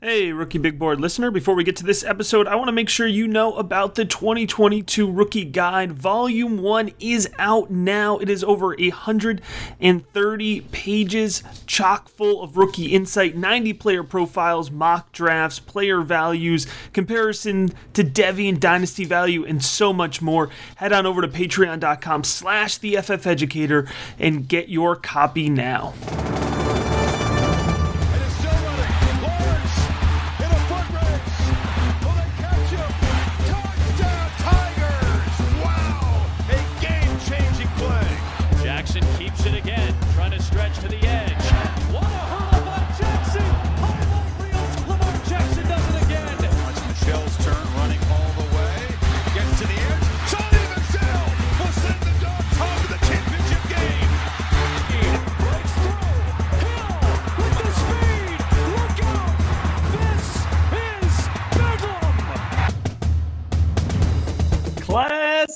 Hey, Rookie Big Board listener. Before we get to this episode, I want to make sure you know about the 2022 Rookie Guide. Volume 1 is out now. It is over 130 pages, chock full of rookie insight, 90 player profiles, mock drafts, player values, comparison to Devy and Dynasty value, and so much more. Head on over to patreon.com slash the FF Educator and get your copy now.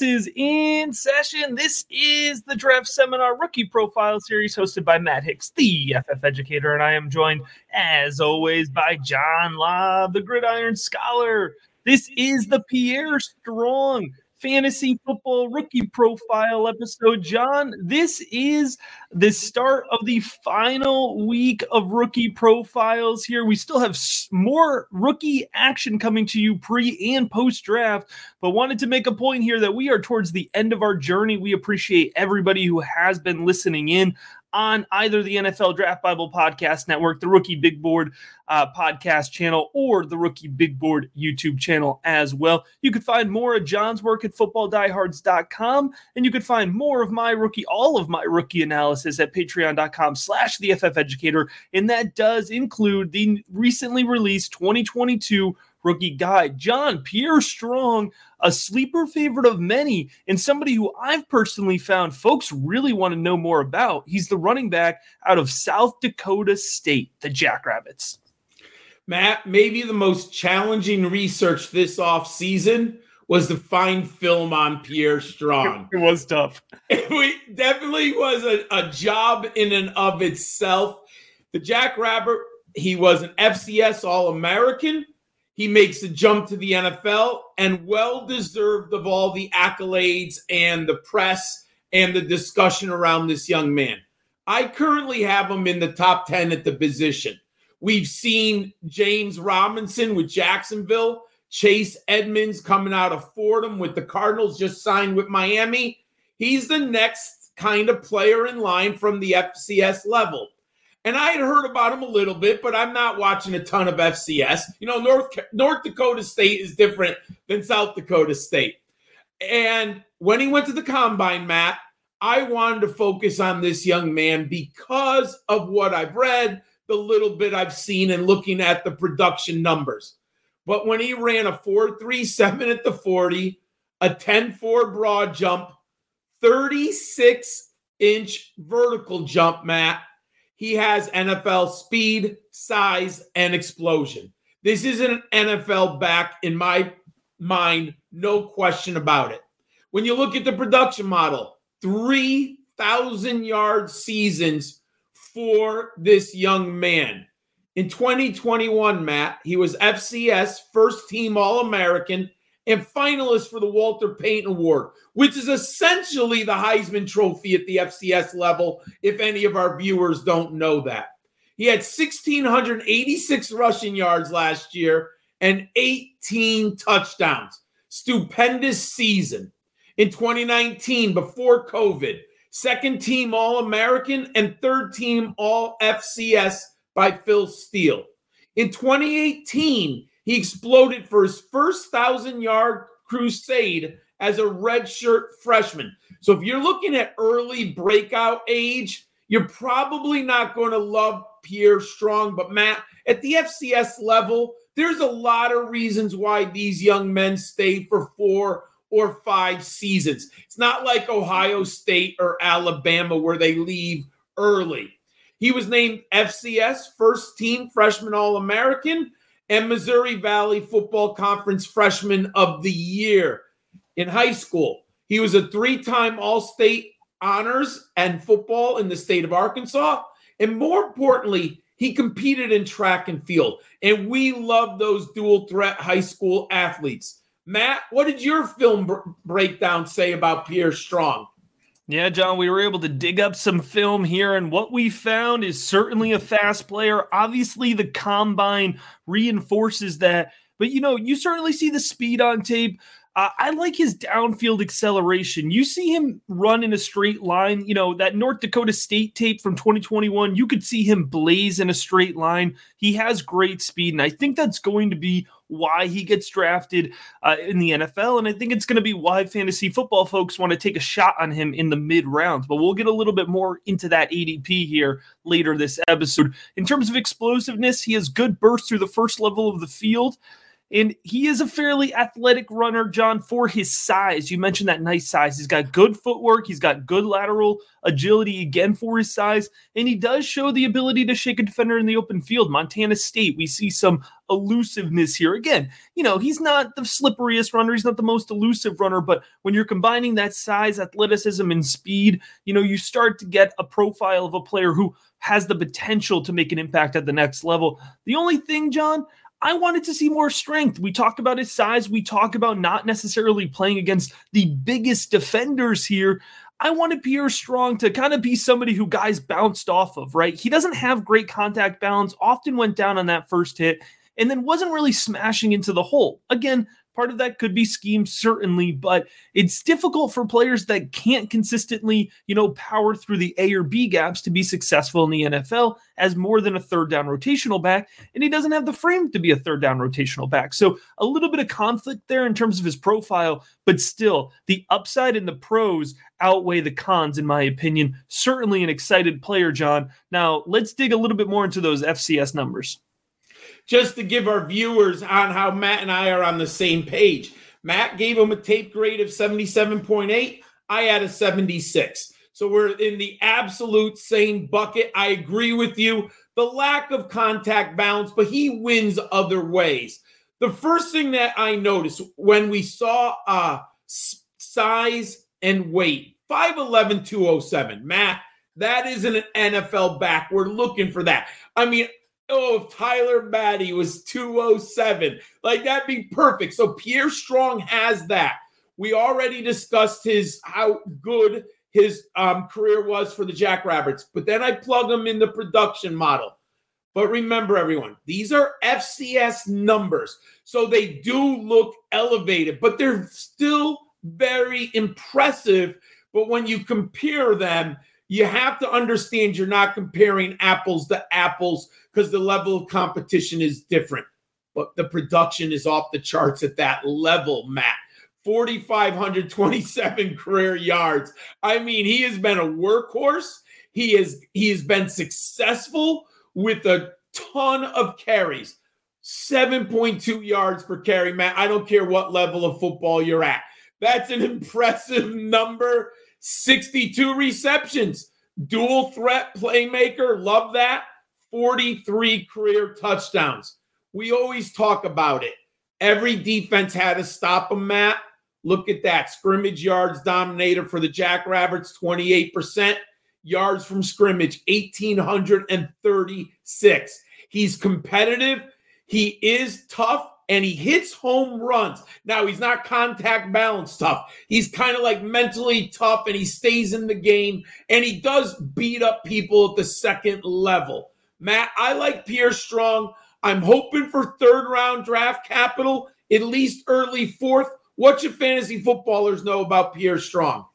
Is in session. This is the Draft Seminar Rookie Profile Series hosted by Matt Hicks, the FF Educator, and I am joined, as always, by John Lobb, the Gridiron Scholar. This is the Pierre Strong Fantasy Football Rookie Profile episode. John, this is the start of the final week of rookie profiles here. We still have more rookie action coming to you pre and post draft, but wanted to make a point here that we are towards the end of our journey. We appreciate everybody who has been listening in on either the NFL Draft Bible Podcast Network, the Rookie Big Board uh, podcast channel, or the Rookie Big Board YouTube channel as well. You could find more of John's work at footballdiehards.com, and you could find more of my rookie, all of my rookie analysis at patreon.com slash the FF Educator, and that does include the recently released 2022 rookie guy. John Pierre Strong, a sleeper favorite of many, and somebody who I've personally found folks really want to know more about. He's the running back out of South Dakota State, the Jackrabbits. Matt, maybe the most challenging research this off season was to find film on Pierre Strong. It was tough. it definitely was a, a job in and of itself. The Jackrabbit, he was an FCS All American. He makes the jump to the NFL and well deserved of all the accolades and the press and the discussion around this young man. I currently have him in the top 10 at the position. We've seen James Robinson with Jacksonville, Chase Edmonds coming out of Fordham with the Cardinals, just signed with Miami. He's the next kind of player in line from the FCS level. And I had heard about him a little bit, but I'm not watching a ton of FCS. You know, North North Dakota State is different than South Dakota State. And when he went to the combine, Matt, I wanted to focus on this young man because of what I've read, the little bit I've seen, and looking at the production numbers. But when he ran a 4.37 at the 40, a 10.4 broad jump, 36 inch vertical jump, Matt, he has NFL speed, size, and explosion. This is an NFL back in my mind, no question about it. When you look at the production model, 3,000 yard seasons for this young man. In 2021, Matt, he was FCS first team All American and finalist for the Walter Payton Award, which is essentially the Heisman Trophy at the FCS level, if any of our viewers don't know that. He had 1,686 rushing yards last year and 18 touchdowns. Stupendous season. In 2019, before COVID, second team All American and third team All FCS by Phil Steele. In 2018, he exploded for his first thousand yard crusade as a redshirt freshman. So if you're looking at early breakout age, you're probably not going to love Pierre Strong. But Matt, at the FCS level, there's a lot of reasons why these young men stay for four or five seasons. It's not like Ohio State or Alabama where they leave early. He was named FCS first team freshman All American and Missouri Valley Football Conference Freshman of the Year in high school. He was a three time All State honors and football in the state of Arkansas. And more importantly, He competed in track and field, and we love those dual threat high school athletes. Matt, what did your film br- breakdown say about Pierre Strong? Yeah, John, we were able to dig up some film here, and what we found is certainly a fast player. Obviously, the combine reinforces that, but you know, you certainly see the speed on tape. Uh, I like his downfield acceleration. You see him run in a straight line. You know, that North Dakota State tape from 2021, you could see him blaze in a straight line. He has great speed, and I think that's going to be why he gets drafted uh, in the NFL. And I think it's going to be why fantasy football folks want to take a shot on him in the mid rounds. But we'll get a little bit more into that ADP here later this episode. In terms of explosiveness, he has good bursts through the first level of the field. And he is a fairly athletic runner, John, for his size. You mentioned that nice size. He's got good footwork. He's got good lateral agility again for his size. And he does show the ability to shake a defender in the open field. Montana State, we see some elusiveness here. Again, you know, he's not the slipperiest runner. He's not the most elusive runner. But when you're combining that size, athleticism, and speed, you know, you start to get a profile of a player who has the potential to make an impact at the next level. The only thing, John, I wanted to see more strength. We talk about his size. We talk about not necessarily playing against the biggest defenders here. I wanted Pierre Strong to kind of be somebody who guys bounced off of, right? He doesn't have great contact balance, often went down on that first hit, and then wasn't really smashing into the hole. Again, Part of that could be scheme, certainly, but it's difficult for players that can't consistently, you know, power through the A or B gaps to be successful in the NFL as more than a third down rotational back. And he doesn't have the frame to be a third down rotational back. So a little bit of conflict there in terms of his profile, but still, the upside and the pros outweigh the cons, in my opinion. Certainly an excited player, John. Now, let's dig a little bit more into those FCS numbers just to give our viewers on how Matt and I are on the same page. Matt gave him a tape grade of 77.8. I had a 76. So we're in the absolute same bucket. I agree with you. The lack of contact balance, but he wins other ways. The first thing that I noticed when we saw uh size and weight 5'11, 207. Matt, that isn't an NFL back. We're looking for that. I mean, oh, if Tyler Matte was 207, like that'd be perfect. So Pierre Strong has that. We already discussed his how good his um, career was for the Jackrabbits, but then I plug him in the production model. But remember, everyone, these are FCS numbers. So they do look elevated, but they're still very impressive. But when you compare them, you have to understand you're not comparing apples to apples because the level of competition is different. But the production is off the charts at that level, Matt. 4,527 career yards. I mean, he has been a workhorse. He is he has been successful with a ton of carries. 7.2 yards per carry, Matt. I don't care what level of football you're at. That's an impressive number. 62 receptions. Dual threat playmaker. Love that. 43 career touchdowns. We always talk about it. Every defense had to stop him, Matt. Look at that. Scrimmage yards dominator for the Jackrabbits, 28%. Yards from scrimmage, 1,836. He's competitive. He is tough and he hits home runs. Now, he's not contact balance tough. He's kind of like mentally tough and he stays in the game and he does beat up people at the second level. Matt, I like Pierre Strong. I'm hoping for third round draft capital, at least early fourth. What your fantasy footballers know about Pierre Strong?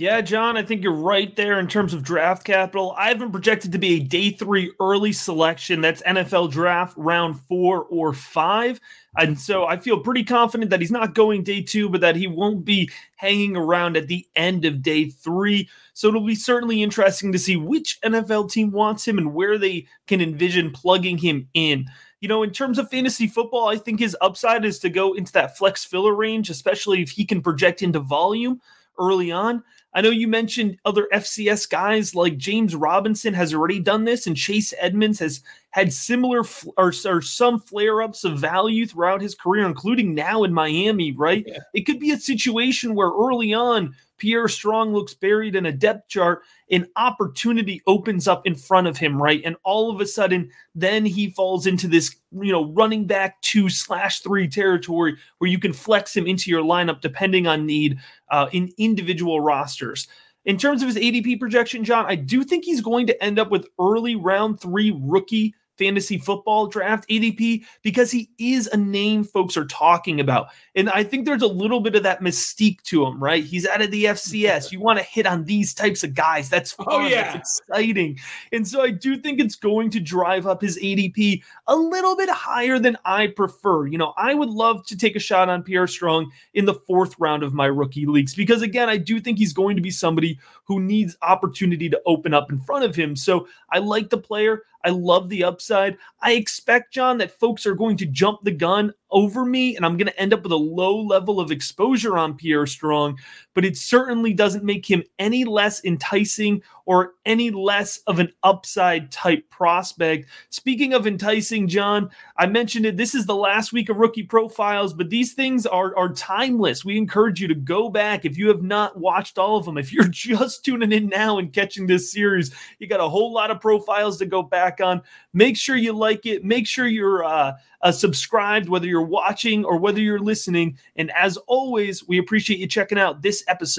Yeah, John, I think you're right there in terms of draft capital. I have been projected to be a day three early selection. That's NFL draft round four or five. And so I feel pretty confident that he's not going day two, but that he won't be hanging around at the end of day three. So it'll be certainly interesting to see which NFL team wants him and where they can envision plugging him in you know, in terms of fantasy football, I think his upside is to go into that flex filler range, especially if he can project into volume early on. I know you mentioned other FCS guys like James Robinson has already done this, and Chase Edmonds has had similar fl- or, or, some flare ups of value throughout his career, including now in Miami, right? Yeah. It could be a situation where early on, Pierre Strong looks buried in a depth chart, an opportunity opens up in front of him, right? And all of a sudden, then he falls into this, you know, running back two slash three territory where you can flex him into your lineup depending on need uh, in individual rosters. In terms of his ADP projection, John, I do think he's going to end up with early round three rookie fantasy football draft ADP because he is a name folks are talking about. And I think there's a little bit of that mystique to him, right? He's out of the FCS. You want to hit on these types of guys. That's oh, fun. Oh, yeah. That's exciting. And so I do think it's going to drive up his ADP a little bit higher than I prefer. You know, I would love to take a shot on Pierre Strong in the fourth round of my rookie leagues because, again, I do think he's going to be somebody who needs opportunity to open up in front of him. So I like the player. I love the upside. I expect, John, that folks are going to jump the gun over me, and I'm going to end up with a low level of exposure on Pierre Strong, but it certainly doesn't make him any less enticing or any less of an upside type prospect. Speaking of enticing, John, I mentioned it. This is the last week of rookie profiles, but these things are, are timeless. We encourage you to go back if you have not watched all of them. If you're just tuning in now and catching this series, you got a whole lot of profiles to go back on. Make sure you like it. Make sure you're uh, uh, subscribed, whether you're watching or whether you're listening. And as always, we appreciate you checking out this episode.